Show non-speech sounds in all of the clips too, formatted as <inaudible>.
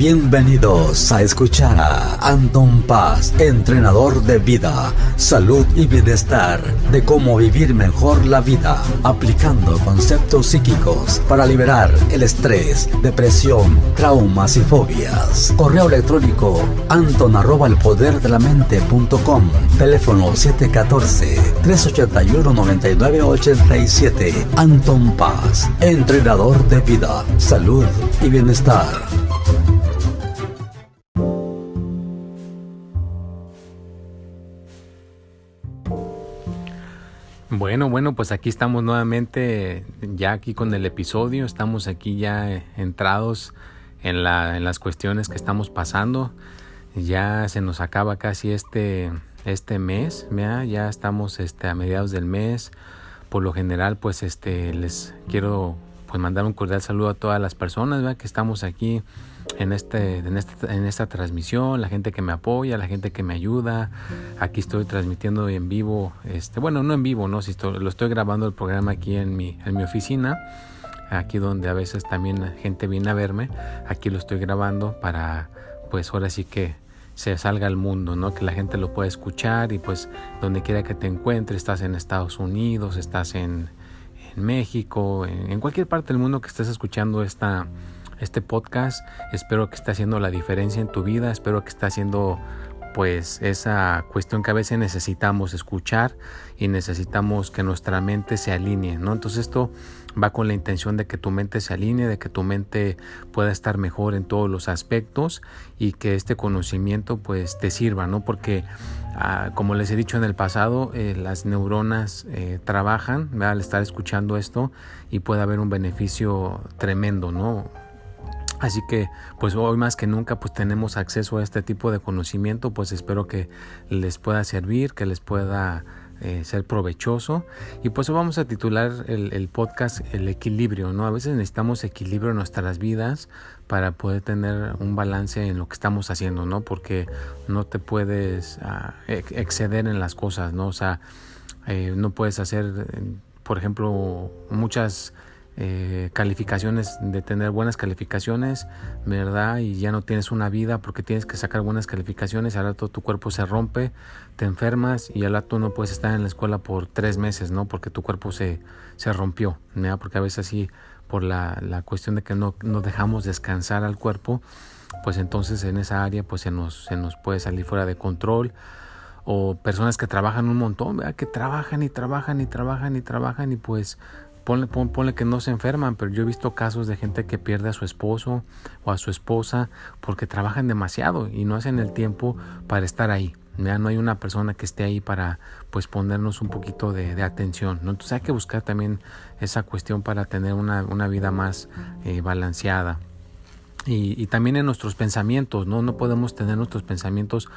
Bienvenidos a escuchar a Anton Paz, entrenador de vida, salud y bienestar, de cómo vivir mejor la vida, aplicando conceptos psíquicos para liberar el estrés, depresión, traumas y fobias. Correo electrónico anton arroba el poder de la mente.com, teléfono 714-381-9987. Anton Paz, entrenador de vida, salud y bienestar. Bueno, bueno, pues aquí estamos nuevamente, ya aquí con el episodio, estamos aquí ya entrados en, la, las cuestiones que estamos pasando. Ya se nos acaba casi este, este mes, ya estamos este, a mediados del mes. Por lo general, pues este, les quiero pues, mandar un cordial saludo a todas las personas que estamos aquí en, este, en, esta, en esta transmisión, la gente que me apoya, la gente que me ayuda. Aquí estoy transmitiendo en vivo, este, bueno, no en vivo, no, si lo estoy grabando el programa aquí en mi, en mi oficina, aquí donde a veces también gente viene a verme, aquí lo estoy grabando para, pues ahora sí que se salga al mundo, ¿no? Que la gente lo pueda escuchar y pues donde quiera que te encuentres, estás en Estados Unidos, estás en, en México, en, en, cualquier parte del mundo que estés escuchando esta, este podcast. Espero que esté haciendo la diferencia en tu vida. Espero que esté haciendo pues esa cuestión que a veces necesitamos escuchar y necesitamos que nuestra mente se alinee, ¿no? Entonces esto va con la intención de que tu mente se alinee, de que tu mente pueda estar mejor en todos los aspectos y que este conocimiento pues te sirva, ¿no? Porque ah, como les he dicho en el pasado, eh, las neuronas eh, trabajan al estar escuchando esto y puede haber un beneficio tremendo, ¿no? Así que pues hoy más que nunca pues tenemos acceso a este tipo de conocimiento, pues espero que les pueda servir, que les pueda eh, ser provechoso y pues vamos a titular el, podcast el equilibrio, ¿no? A veces necesitamos equilibrio en nuestras vidas para poder tener un balance en lo que estamos haciendo, ¿no? Porque no te puedes ah, exceder en las cosas, ¿no? O sea, eh, no puedes hacer, por ejemplo, muchas eh, calificaciones, de tener buenas calificaciones, ¿verdad? Y ya no tienes una vida porque tienes que sacar buenas calificaciones, al rato tu cuerpo se rompe, te enfermas y al rato no puedes estar en la escuela por tres meses, ¿no? Porque tu cuerpo se, se rompió, ¿verdad? Porque a veces así, por la, la cuestión de que no, no dejamos descansar al cuerpo, pues entonces en esa área pues se nos, se nos puede salir fuera de control o personas que trabajan un montón, ¿verdad? que trabajan y trabajan y trabajan y trabajan y pues Ponle, que no se enferman, pero yo he visto casos de gente que pierde a su esposo o a su esposa porque trabajan demasiado y no hacen el tiempo para estar ahí. Ya no hay una persona que esté ahí para pues ponernos un poquito de, atención. ¿no? Entonces hay que buscar también esa cuestión para tener una, una vida más eh, balanceada. Y, también en nuestros pensamientos, ¿no? No podemos tener nuestros pensamientos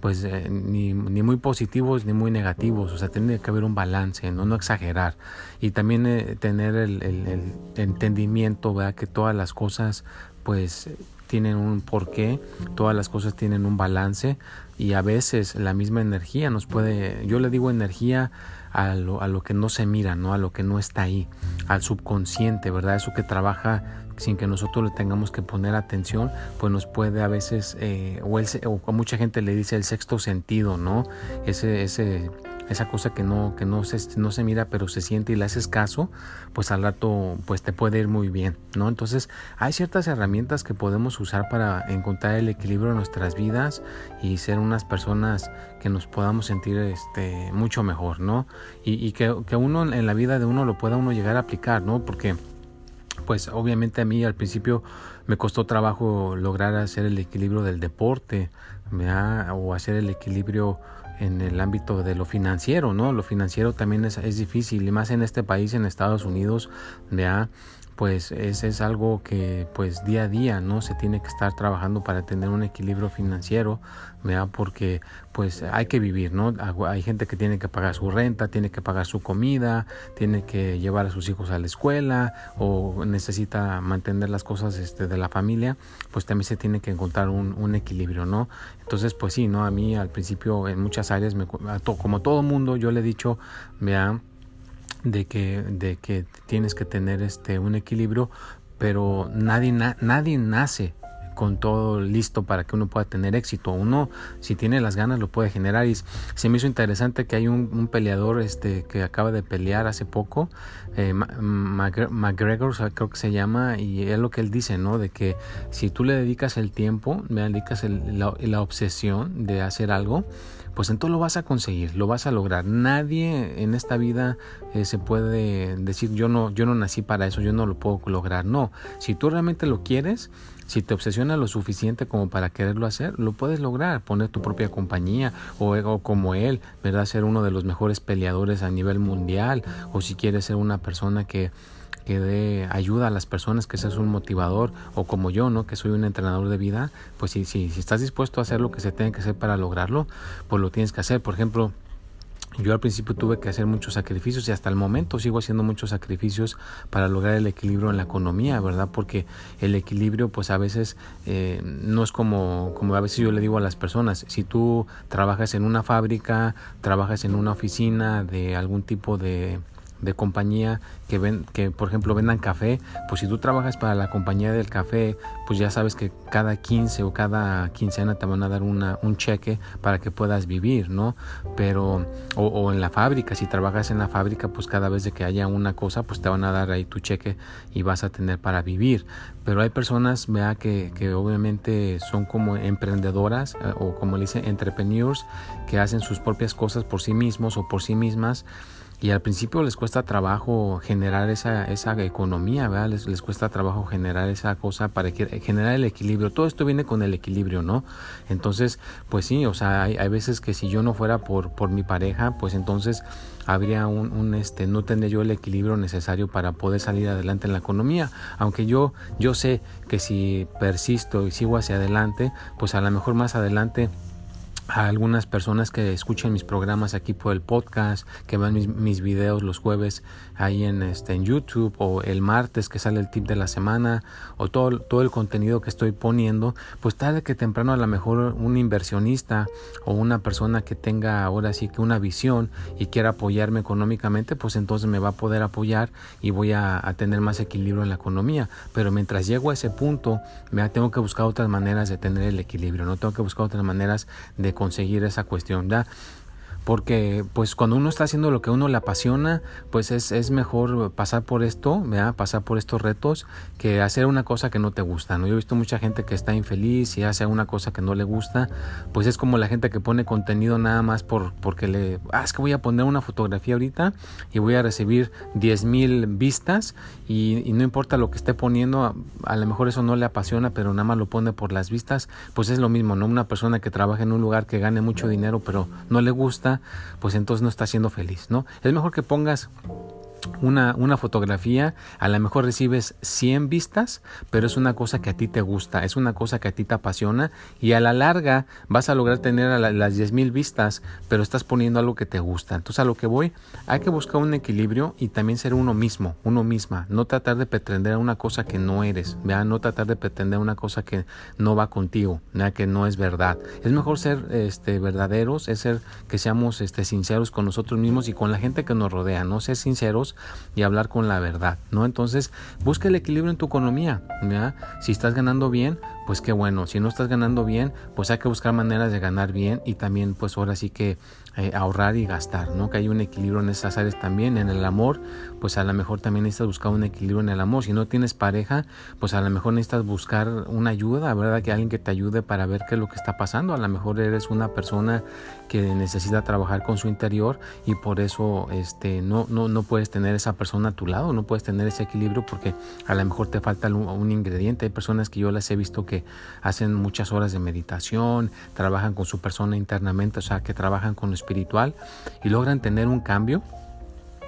pues eh, ni, ni, muy positivos ni muy negativos, o sea, tiene que haber un balance, no, no exagerar. Y también eh, tener el, el, el, entendimiento, ¿verdad? Que todas las cosas pues tienen un porqué, todas las cosas tienen un balance y a veces la misma energía nos puede, yo le digo energía a lo, a lo que no se mira, ¿no? A lo que no está ahí, al subconsciente, ¿verdad? Eso que trabaja sin que nosotros le tengamos que poner atención, pues nos puede a veces, eh, o, el, o mucha gente le dice el sexto sentido, ¿no? Ese, ese, esa cosa que no, que no se, no se mira pero se siente y le haces caso, pues al rato pues te puede ir muy bien, ¿no? Entonces hay ciertas herramientas que podemos usar para encontrar el equilibrio en nuestras vidas y ser unas personas que nos podamos sentir este, mucho mejor, ¿no? Y, y que, que uno en la vida de uno lo pueda uno llegar a aplicar, ¿no? Porque pues obviamente a mí al principio me costó trabajo lograr hacer el equilibrio del deporte o hacer el equilibrio en el ámbito de lo financiero, ¿no? Lo financiero también es, es difícil y más en este país, en Estados Unidos, ¿verdad? Pues ese es algo que pues día a día no se tiene que estar trabajando para tener un equilibrio financiero ¿verdad? porque pues hay que vivir no hay gente que tiene que pagar su renta tiene que pagar su comida tiene que llevar a sus hijos a la escuela o necesita mantener las cosas este, de la familia pues también se tiene que encontrar un, un equilibrio no entonces pues sí no a mí al principio en muchas áreas me, como todo mundo yo le he dicho vea de que, de que tienes que tener este, un equilibrio, pero nadie, nadie nace con todo listo para que uno pueda tener éxito. Uno, si tiene las ganas, lo puede generar. Y se me hizo interesante que hay un, peleador este, que acaba de pelear hace poco, eh, McGregor, creo que se llama, y es lo que él dice, ¿no? De que si tú le dedicas el tiempo, me dedicas la, la obsesión de hacer algo, pues entonces lo vas a conseguir, lo vas a lograr. Nadie en esta vida eh, se puede decir yo no, yo no nací para eso, yo no lo puedo lograr. No, si tú realmente lo quieres, si te obsesiona lo suficiente como para quererlo hacer, lo puedes lograr. Poner tu propia compañía o, o, como él, ¿verdad? Ser uno de los mejores peleadores a nivel mundial. O si quieres ser una persona que que dé ayuda a las personas, que seas un motivador o como yo, ¿no? Que soy un entrenador de vida, pues si, si, si estás dispuesto a hacer lo que se tiene que hacer para lograrlo, pues lo tienes que hacer. Por ejemplo, yo al principio tuve que hacer muchos sacrificios y hasta el momento sigo haciendo muchos sacrificios para lograr el equilibrio en la economía, ¿verdad? Porque el equilibrio pues a veces eh, no es como, como a veces yo le digo a las personas, si tú trabajas en una fábrica, trabajas en una oficina de algún tipo de de compañía que ven que por ejemplo vendan café pues si tú trabajas para la compañía del café pues ya sabes que cada 15 o cada quincena te van a dar una, un cheque para que puedas vivir no pero o, en la fábrica si trabajas en la fábrica pues cada vez que haya una cosa pues te van a dar ahí tu cheque y vas a tener para vivir. Pero hay personas vea que, que obviamente son como emprendedoras eh, o como le dicen entrepreneurs que hacen sus propias cosas por sí mismos o por sí mismas y al principio les cuesta trabajo generar esa, esa economía, ¿verdad? Les, les cuesta trabajo generar esa cosa para generar el equilibrio. Todo esto viene con el equilibrio, ¿no? Entonces, pues sí, o sea, hay, hay veces que si yo no fuera por, por mi pareja, pues entonces habría un, un, este no tendría yo el equilibrio necesario para poder salir adelante en la economía aunque yo yo sé que si persisto y sigo hacia adelante pues a lo mejor más adelante a algunas personas que escuchan mis programas aquí por el podcast, que ven mis, videos los jueves ahí en, este, en YouTube o el martes que sale el tip de la semana o todo, todo el contenido que estoy poniendo, pues tarde que temprano a lo mejor un inversionista o una persona que tenga ahora sí que una visión y quiera apoyarme económicamente, pues entonces me va a poder apoyar y voy a, a tener más equilibrio en la economía. Pero mientras llego a ese punto, me tengo que buscar otras maneras de tener el equilibrio, no tengo que buscar otras maneras de conseguir esa cuestión. ¿ya? Porque pues cuando uno está haciendo lo que uno le apasiona, pues es, es mejor pasar por esto, ¿verdad? pasar por estos retos, que hacer una cosa que no te gusta. ¿no? Yo he visto mucha gente que está infeliz y hace una cosa que no le gusta, pues es como la gente que pone contenido nada más por, porque le, ah, es que voy a poner una fotografía ahorita y voy a recibir 10 mil vistas y, no importa lo que esté poniendo, a, a, lo mejor eso no le apasiona, pero nada más lo pone por las vistas, pues es lo mismo, ¿no? Una persona que trabaja en un lugar que gane mucho dinero, pero no le gusta, pues entonces no está siendo feliz, ¿no? Es mejor que pongas una, una, fotografía, a lo mejor recibes 100 vistas, pero es una cosa que a ti te gusta, es una cosa que a ti te apasiona y a la larga vas a lograr tener a las 10 mil vistas, pero estás poniendo algo que te gusta. Entonces a lo que voy, hay que buscar un equilibrio y también ser uno mismo, uno misma, no tratar de pretender una cosa que no eres, no tratar de pretender una cosa que no va contigo, que no es verdad. Es mejor ser este, verdaderos, es ser que seamos este, sinceros con nosotros mismos y con la gente que nos rodea, no ser sinceros y hablar con la verdad, ¿no? Entonces, busca el equilibrio en tu economía, Si estás ganando bien, pues qué bueno. Si no estás ganando bien, pues hay que buscar maneras de ganar bien y también, pues ahora sí que eh, ahorrar y gastar, ¿no? Que hay un equilibrio en esas áreas también. En el amor, pues a lo mejor también necesitas buscar un equilibrio en el amor. Si no tienes pareja, pues a lo mejor necesitas buscar una ayuda, ¿verdad? Que alguien que te ayude para ver qué es lo que está pasando. A lo mejor eres una persona que necesita trabajar con su interior y por eso este, no, no, no puedes tener esa persona a tu lado, no puedes tener ese equilibrio porque a lo mejor te falta un, un ingrediente. Hay personas que yo las he visto que hacen muchas horas de meditación, trabajan con su persona internamente, o sea, que trabajan con lo espiritual y logran tener un cambio.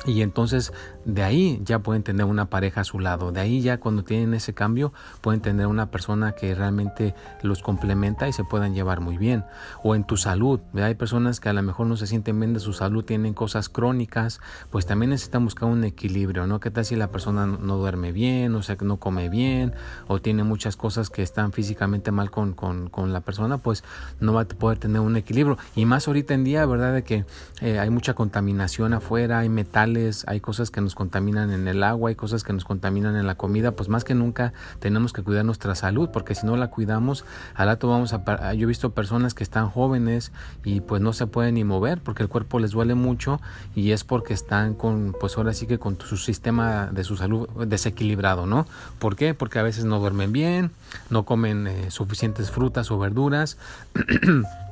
Y entonces de ahí ya pueden tener una pareja a su lado. De ahí ya cuando tienen ese cambio pueden tener una persona que realmente los complementa y se puedan llevar muy bien. O en tu salud. Hay personas que a lo mejor no se sienten bien de su salud, tienen cosas crónicas, pues también necesitan buscar un equilibrio, ¿no? ¿Qué tal si la persona no duerme bien, o sea, que no come bien, o tiene muchas cosas que están físicamente mal con, con, con la persona? Pues no va a poder tener un equilibrio. Y más ahorita en día, ¿verdad? De que eh, hay mucha contaminación afuera, hay metales, hay cosas que nos contaminan en el agua, hay cosas que nos contaminan en la comida, pues más que nunca tenemos que cuidar nuestra salud, porque si no la cuidamos, al rato vamos a... Yo he visto personas que están jóvenes y pues no se pueden ni mover porque el cuerpo les duele mucho y es porque están con, pues ahora sí que con su sistema de su salud desequilibrado, ¿no? ¿Por qué? Porque a veces no duermen bien, no comen eh, suficientes frutas o verduras. <clears throat>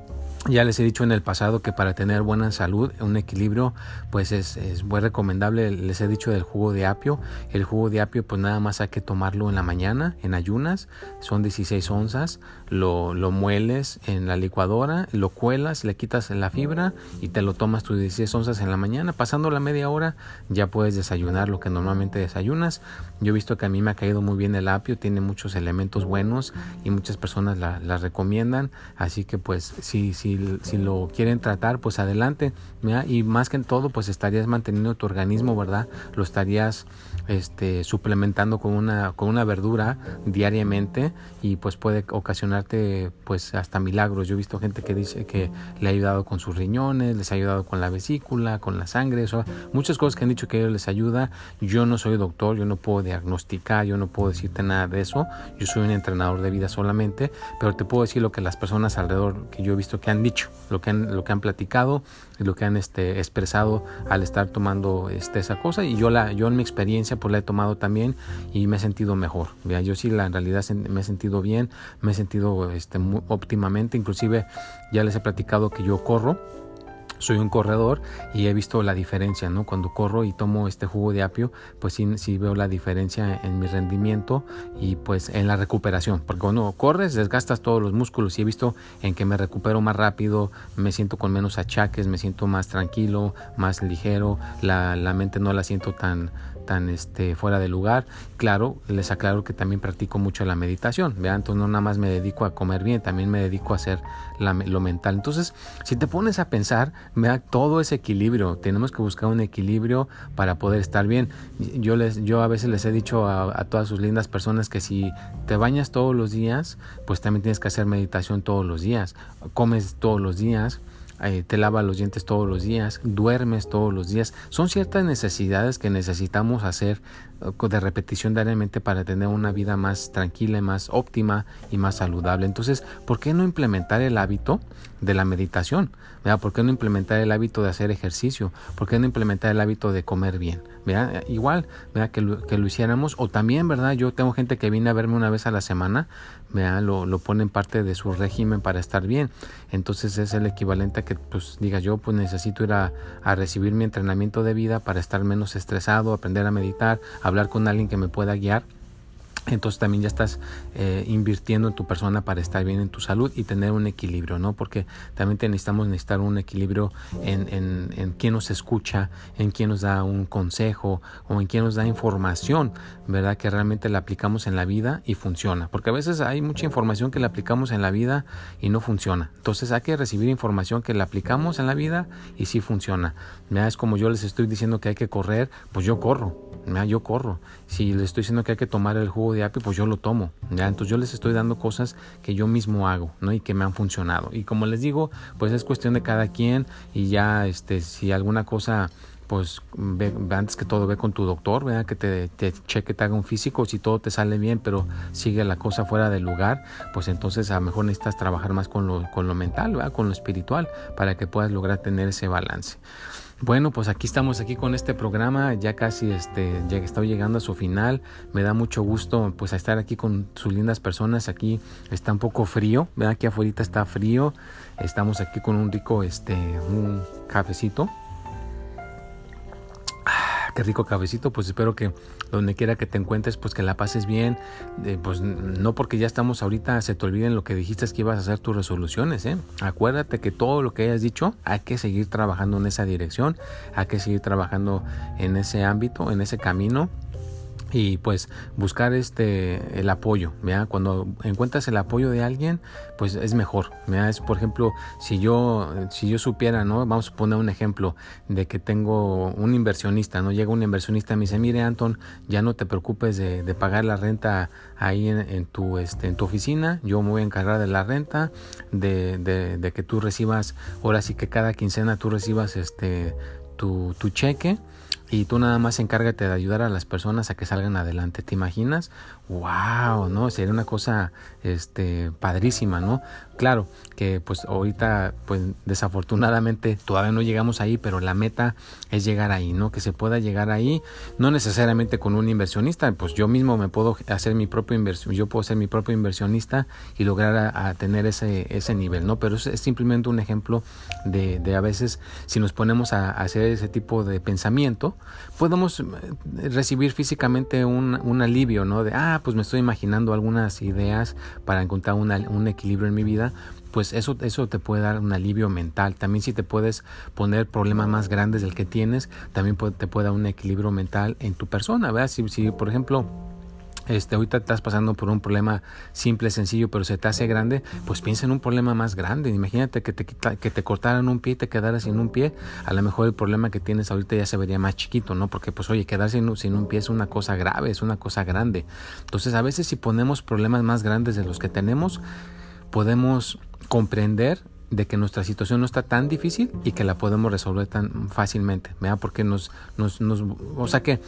Ya les he dicho en el pasado que para tener buena salud, un equilibrio, pues es, es, muy recomendable. Les he dicho del jugo de apio. El jugo de apio, pues nada más hay que tomarlo en la mañana, en ayunas. Son 16 onzas. Lo, lo mueles en la licuadora, lo cuelas, le quitas la fibra y te lo tomas tus 16 onzas en la mañana. Pasando la media hora, ya puedes desayunar lo que normalmente desayunas. Yo he visto que a mí me ha caído muy bien el apio. Tiene muchos elementos buenos y muchas personas la, la recomiendan. Así que, pues, sí, sí si, lo quieren tratar, pues adelante. Y más que en todo, pues estarías manteniendo tu organismo, ¿verdad? Lo estarías este, suplementando con una, con una verdura diariamente y pues puede ocasionarte pues hasta milagros. Yo he visto gente que dice que le ha ayudado con sus riñones, les ha ayudado con la vesícula, con la sangre, eso, muchas cosas que han dicho que les ayuda. Yo no soy doctor, yo no puedo diagnosticar, yo no puedo decirte nada de eso. Yo soy un entrenador de vida solamente, pero te puedo decir lo que las personas alrededor que yo he visto que han dicho, lo que han, lo que han platicado lo que han este, expresado al estar tomando este, esa cosa y yo, la, yo en mi experiencia pues la he tomado también y me he sentido mejor. Yo sí la, en realidad me he sentido bien, me he sentido este, óptimamente, inclusive ya les he platicado que yo corro soy un corredor y he visto la diferencia, ¿no? Cuando corro y tomo este jugo de apio, pues sí, sí veo la diferencia en mi rendimiento y pues en la recuperación, porque cuando corres desgastas todos los músculos y he visto en que me recupero más rápido, me siento con menos achaques, me siento más tranquilo, más ligero, la, la mente no la siento tan tan este, fuera de lugar. Claro, les aclaro que también practico mucho la meditación, ¿vean? Entonces no nada más me dedico a comer bien, también me dedico a hacer lo mental. Entonces, si te pones a pensar, vea todo ese equilibrio, tenemos que buscar un equilibrio para poder estar bien. Yo, les, yo a veces les he dicho a todas sus lindas personas que si te bañas todos los días, pues también tienes que hacer meditación todos los días, comes todos los días eh, te lavas los dientes todos los días, duermes todos los días. Son ciertas necesidades que necesitamos hacer de repetición diariamente para tener una vida más tranquila, más óptima y más saludable. Entonces, ¿por qué no implementar el hábito de la meditación? ¿Por qué no implementar el hábito de hacer ejercicio? ¿Por qué no implementar el hábito de comer bien? Igual, lo, que lo hiciéramos. O también, ¿verdad? Yo tengo gente que viene a verme una vez a la semana, Lo, lo pone en parte de su régimen para estar bien. Entonces es el equivalente a que pues digas yo pues necesito ir a, a recibir mi entrenamiento de vida para estar menos estresado, aprender a meditar, hablar con alguien que me pueda guiar entonces también ya estás eh, invirtiendo en tu persona para estar bien en tu salud y tener un equilibrio, ¿no? Porque también necesitamos necesitar un equilibrio en, en, en quién nos escucha, en quién nos da un consejo o en quién nos da información, ¿verdad? Que realmente la aplicamos en la vida y funciona. Porque a veces hay mucha información que la aplicamos en la vida y no funciona. Entonces hay que recibir información que la aplicamos en la vida y sí funciona. ¿verdad? Es como yo les estoy diciendo que hay que correr, pues yo corro yo corro. Si les estoy diciendo que hay que tomar el jugo de apio, pues yo lo tomo. ¿ya? Entonces yo les estoy dando cosas que yo mismo hago, ¿no? Y que me han funcionado. Y como les digo, pues es cuestión de cada quien y ya, este, si alguna cosa pues ve, antes que todo ve con tu doctor, vea que te, te, cheque, te haga un físico, si todo te sale bien, pero sigue la cosa fuera del lugar, pues entonces a lo mejor necesitas trabajar más con lo, con lo mental, ¿verdad? con lo espiritual, para que puedas lograr tener ese balance. Bueno, pues aquí estamos aquí con este programa, ya casi este, ya estoy llegando a su final. Me da mucho gusto pues estar aquí con sus lindas personas. Aquí está un poco frío, vean aquí afuera está frío. Estamos aquí con un rico este un cafecito qué rico cabecito, pues espero que donde quiera que te encuentres, pues que la pases bien, eh, pues no porque ya estamos ahorita se te olviden lo que dijiste que ibas a hacer tus resoluciones, ¿eh? Acuérdate que todo lo que hayas dicho hay que seguir trabajando en esa dirección, hay que seguir trabajando en ese ámbito, en ese camino y pues buscar este el apoyo ¿vea? cuando encuentras el apoyo de alguien pues es mejor ¿vea? es por ejemplo si yo si yo supiera no vamos a poner un ejemplo de que tengo un inversionista no llega un inversionista y me dice mire Anton ya no te preocupes de, pagar la renta ahí en, tu este en tu oficina yo me voy a encargar de la renta de, de, de que tú recibas ahora sí que cada quincena tú recibas este tu, tu cheque y tú nada más encárgate de ayudar a las personas a que salgan adelante. ¿Te imaginas? wow, ¿no? Sería una cosa este padrísima, ¿no? Claro que pues ahorita pues desafortunadamente todavía no llegamos ahí, pero la meta es llegar ahí, ¿no? Que se pueda llegar ahí, no necesariamente con un inversionista, pues yo mismo me puedo hacer mi propio inversión, yo puedo ser mi propio inversionista y lograr a, tener ese, ese nivel, ¿no? Pero es, es simplemente un ejemplo de, de, a veces si nos ponemos a, hacer ese tipo de pensamiento, podemos eh, recibir físicamente un, un alivio, ¿no? De, ah, pues me estoy imaginando algunas ideas para encontrar un equilibrio en mi vida, pues eso, eso te puede dar un alivio mental. También si te puedes poner problemas más grandes del que tienes, también te puede dar un equilibrio mental en tu persona, ¿verdad? Si, si por ejemplo este, ahorita estás pasando por un problema simple, sencillo, pero se te hace grande, pues piensa en un problema más grande. Imagínate que te, que te cortaran un pie y te quedaras sin un pie. A lo mejor el problema que tienes ahorita ya se vería más chiquito, ¿no? Porque, pues, oye, quedarse sin, sin un pie es una cosa grave, es una cosa grande. Entonces, a veces si ponemos problemas más grandes de los que tenemos, podemos comprender de que nuestra situación no está tan difícil y que la podemos resolver tan fácilmente, ¿verdad? Porque nos, nos, nos o sea que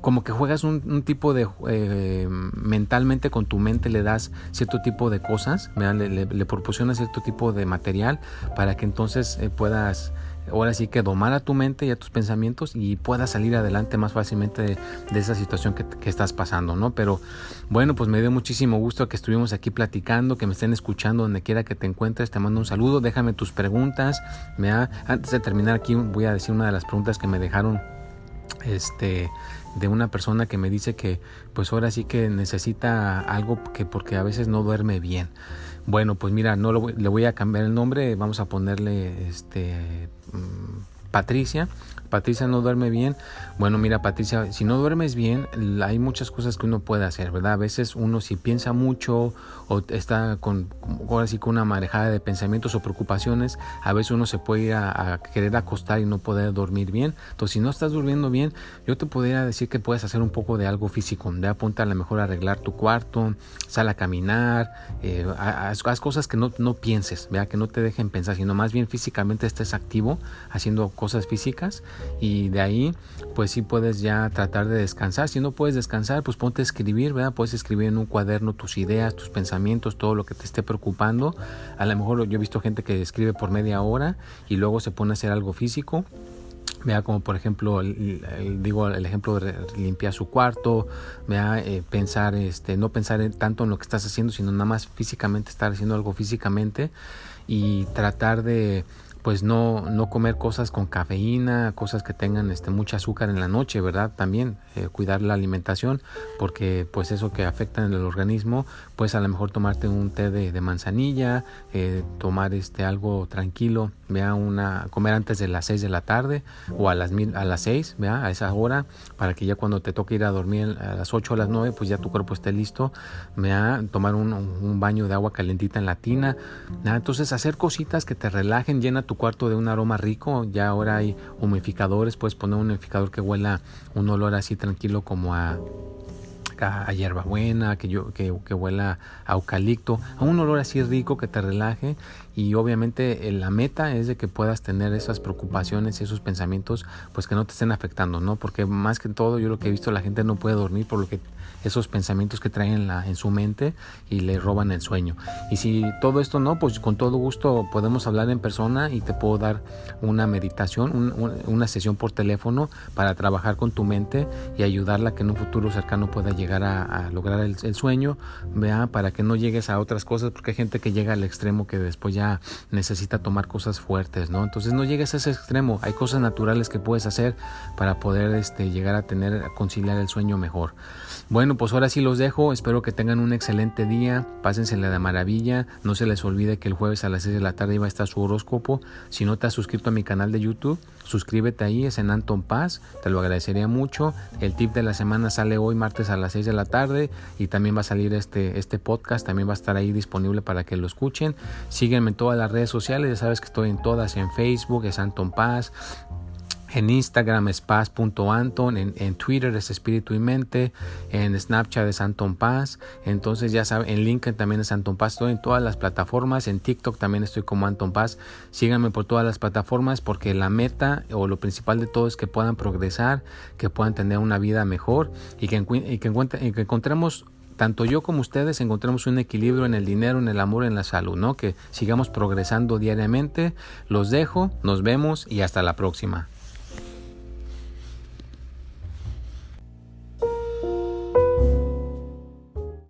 como que juegas un, tipo de eh, mentalmente con tu mente le das cierto tipo de cosas, le, le, proporcionas cierto tipo de material para que entonces eh, puedas ahora sí que domar a tu mente y a tus pensamientos y puedas salir adelante más fácilmente de, esa situación que, estás pasando, ¿no? Pero bueno, pues me dio muchísimo gusto que estuvimos aquí platicando, que me estén escuchando donde quiera que te encuentres, te mando un saludo, déjame tus preguntas, me antes de terminar aquí voy a decir una de las preguntas que me dejaron este de una persona que me dice que pues ahora sí que necesita algo que porque a veces no duerme bien. Bueno, pues mira, no le voy a cambiar el nombre, vamos a ponerle este mm, Patricia Patricia no duerme bien. Bueno, mira, Patricia, si no duermes bien, hay muchas cosas que uno puede hacer, ¿verdad? A veces uno si piensa mucho o está con, ahora sí con una marejada de pensamientos o preocupaciones, a veces uno se puede ir a, querer acostar y no poder dormir bien. Entonces, si no estás durmiendo bien, yo te podría decir que puedes hacer un poco de algo físico, de apuntar a lo mejor a arreglar tu cuarto, sal a caminar, eh, haz, cosas que no, no pienses, ¿verdad? Que no te dejen pensar, sino más bien físicamente estés activo haciendo cosas físicas y de ahí pues sí puedes ya tratar de descansar. Si no puedes descansar, pues ponte a escribir, ¿verdad? Puedes escribir en un cuaderno tus ideas, tus pensamientos, todo lo que te esté preocupando. A lo mejor yo he visto gente que escribe por media hora y luego se pone a hacer algo físico. Vea como por ejemplo, digo el ejemplo de limpiar su cuarto, vea eh, pensar, este, no pensar tanto en lo que estás haciendo, sino nada más físicamente estar haciendo algo físicamente y tratar de pues no, no comer cosas con cafeína, cosas que tengan este, mucha azúcar en la noche, ¿verdad? También eh, cuidar la alimentación, porque pues eso que afecta en el organismo, pues a lo mejor tomarte un té de, manzanilla, eh, tomar este algo tranquilo, vea una, comer antes de las 6 de la tarde o a las, a las 6, vea, a esa hora, para que ya cuando te toque ir a dormir a las 8 o las 9, pues ya tu cuerpo esté listo, vea, tomar un, un baño de agua calentita en la tina, entonces hacer cositas que te relajen, llena tu cuarto de un aroma rico. Ya ahora hay humidificadores, puedes poner un humidificador que huela un olor así tranquilo como a a, hierbabuena, que, yo, que, que, huela a eucalipto, a un olor así rico que te relaje y obviamente eh, la meta es de que puedas tener esas preocupaciones y esos pensamientos pues que no te estén afectando, ¿no? Porque más que todo yo lo que he visto la gente no puede dormir por lo que esos pensamientos que traen en, la, en su mente y le roban el sueño. Y si todo esto no, pues con todo gusto podemos hablar en persona y te puedo dar una meditación, una sesión por teléfono para trabajar con tu mente y ayudarla a que en un futuro cercano pueda llegar a, lograr el, sueño, vea, para que no llegues a otras cosas, porque hay gente que llega al extremo que después ya necesita tomar cosas fuertes, ¿no? Entonces no llegues a ese extremo, hay cosas naturales que puedes hacer para poder este, llegar a tener, conciliar el sueño mejor. Bueno, pues ahora sí los dejo. Espero que tengan un excelente día. Pásensela de maravilla. No se les olvide que el jueves a las 6 de la tarde va a estar su horóscopo. Si no te has suscrito a mi canal de YouTube, suscríbete ahí. Es en Anton Paz. Te lo agradecería mucho. El tip de la semana sale hoy martes a las 6 de la tarde. Y también va a salir este, este podcast. También va a estar ahí disponible para que lo escuchen. Sígueme en todas las redes sociales. Ya sabes que estoy en todas. En Facebook es Anton Paz En Instagram es paz.anton, en, en Twitter es espíritu y mente, en Snapchat es Anton Paz, entonces ya saben, en LinkedIn también es Anton Paz, estoy en todas las plataformas, en TikTok también estoy como Anton Paz, síganme por todas las plataformas porque la meta o lo principal de todo es que puedan progresar, que puedan tener una vida mejor y que, y que, y que encontremos tanto yo como ustedes encontremos un equilibrio en el dinero, en el amor, en la salud, ¿no? Que sigamos progresando diariamente. Los dejo, nos vemos y hasta la próxima.